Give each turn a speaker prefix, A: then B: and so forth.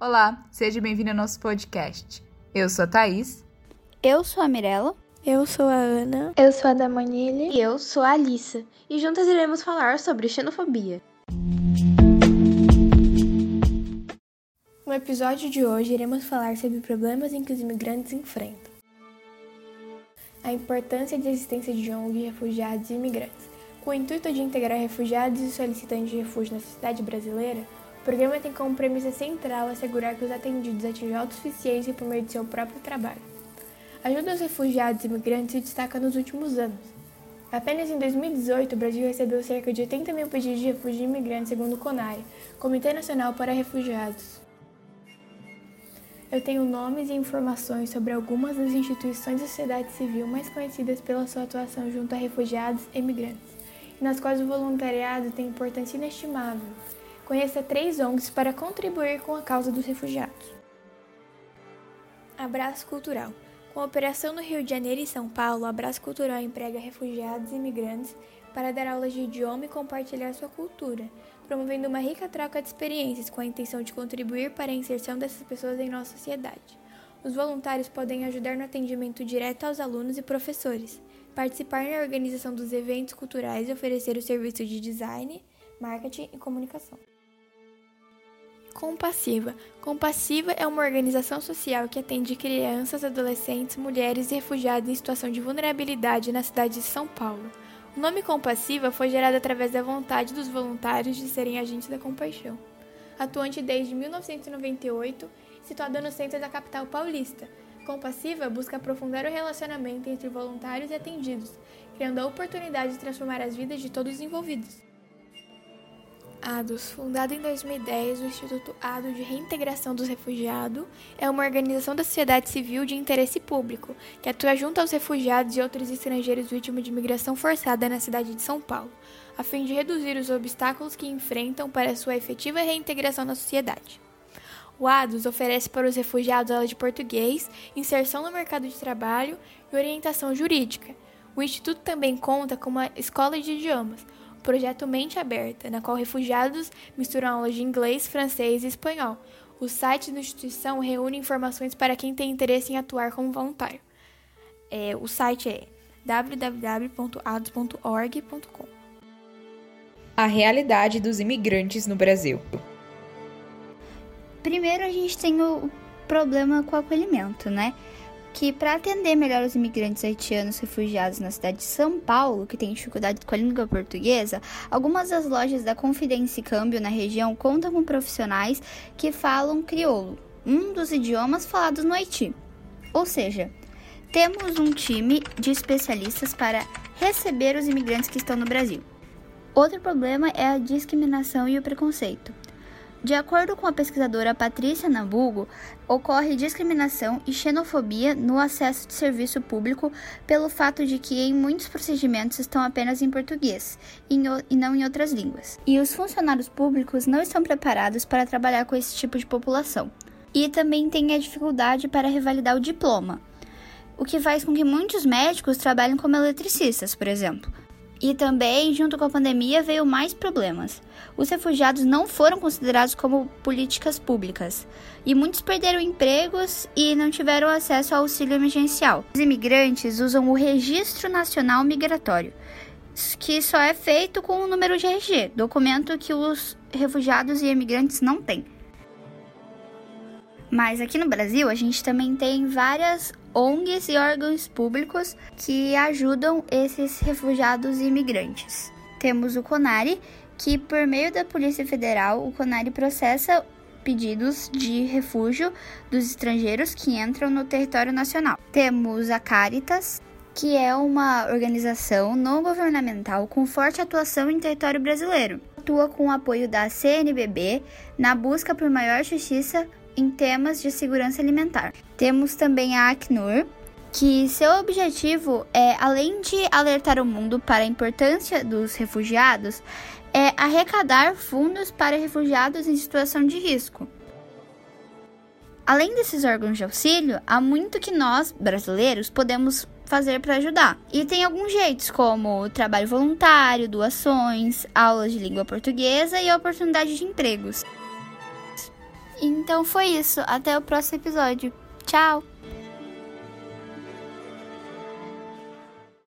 A: Olá, seja bem-vindo ao nosso podcast. Eu sou a Thaís.
B: Eu sou a Mirella.
C: Eu sou a Ana.
D: Eu sou a Damanile.
E: E eu sou a Alissa. E juntas iremos falar sobre xenofobia.
C: No episódio de hoje, iremos falar sobre problemas em que os imigrantes enfrentam. A importância da existência de ONG refugiados e imigrantes. Com o intuito de integrar refugiados e solicitantes de refúgio na sociedade brasileira, o programa tem como premissa central assegurar que os atendidos atinjam autossuficiência por meio de seu próprio trabalho. A ajuda aos refugiados e imigrantes se destaca nos últimos anos. Apenas em 2018, o Brasil recebeu cerca de 80 mil pedidos de refúgio de imigrantes, segundo o CONARE, Comitê Nacional para Refugiados. Eu tenho nomes e informações sobre algumas das instituições da sociedade civil mais conhecidas pela sua atuação junto a refugiados e imigrantes, nas quais o voluntariado tem importância inestimável. Conheça três ONGs para contribuir com a causa dos refugiados. Abraço Cultural. Com a operação no Rio de Janeiro e São Paulo, o Abraço Cultural emprega refugiados e imigrantes para dar aulas de idioma e compartilhar sua cultura, promovendo uma rica troca de experiências com a intenção de contribuir para a inserção dessas pessoas em nossa sociedade. Os voluntários podem ajudar no atendimento direto aos alunos e professores, participar na organização dos eventos culturais e oferecer o serviço de design, marketing e comunicação. Compassiva. Compassiva é uma organização social que atende crianças, adolescentes, mulheres e refugiados em situação de vulnerabilidade na cidade de São Paulo. O nome Compassiva foi gerado através da vontade dos voluntários de serem agentes da compaixão. Atuante desde 1998, situada no centro da capital paulista, Compassiva busca aprofundar o relacionamento entre voluntários e atendidos, criando a oportunidade de transformar as vidas de todos os envolvidos. ADOS, fundado em 2010, o Instituto ADO de Reintegração dos Refugiados é uma organização da sociedade civil de interesse público que atua junto aos refugiados e outros estrangeiros vítimas de imigração forçada na cidade de São Paulo, a fim de reduzir os obstáculos que enfrentam para sua efetiva reintegração na sociedade. O ADOS oferece para os refugiados aula de português, inserção no mercado de trabalho e orientação jurídica. O Instituto também conta com uma escola de idiomas, projeto Mente Aberta, na qual refugiados misturam aulas de inglês, francês e espanhol. O site da instituição reúne informações para quem tem interesse em atuar como voluntário. É, o site é www.ados.org.com.
A: A realidade dos imigrantes no Brasil.
B: Primeiro, a gente tem o problema com o acolhimento, né? Que para atender melhor os imigrantes haitianos refugiados na cidade de São Paulo, que tem dificuldade com a língua portuguesa, algumas das lojas da Confidência e Câmbio na região contam com profissionais que falam crioulo, um dos idiomas falados no Haiti. Ou seja, temos um time de especialistas para receber os imigrantes que estão no Brasil. Outro problema é a discriminação e o preconceito. De acordo com a pesquisadora Patrícia Nabugo, ocorre discriminação e xenofobia no acesso de serviço público pelo fato de que em muitos procedimentos estão apenas em português e não em outras línguas. E os funcionários públicos não estão preparados para trabalhar com esse tipo de população. E também tem a dificuldade para revalidar o diploma, o que faz com que muitos médicos trabalhem como eletricistas, por exemplo, e também, junto com a pandemia, veio mais problemas. Os refugiados não foram considerados como políticas públicas, e muitos perderam empregos e não tiveram acesso ao auxílio emergencial. Os imigrantes usam o Registro Nacional Migratório, que só é feito com o número de RG, documento que os refugiados e imigrantes não têm. Mas aqui no Brasil, a gente também tem várias ONGs e órgãos públicos que ajudam esses refugiados e imigrantes. Temos o CONARE, que por meio da Polícia Federal, o CONARE processa pedidos de refúgio dos estrangeiros que entram no território nacional. Temos a Caritas, que é uma organização não governamental com forte atuação em território brasileiro. Atua com o apoio da CNBB na busca por maior justiça em temas de segurança alimentar. Temos também a Acnur, que seu objetivo é, além de alertar o mundo para a importância dos refugiados, é arrecadar fundos para refugiados em situação de risco. Além desses órgãos de auxílio, há muito que nós, brasileiros, podemos fazer para ajudar. E tem alguns jeitos, como trabalho voluntário, doações, aulas de língua portuguesa e oportunidade de empregos. Então foi isso. Até o próximo episódio. Tchau!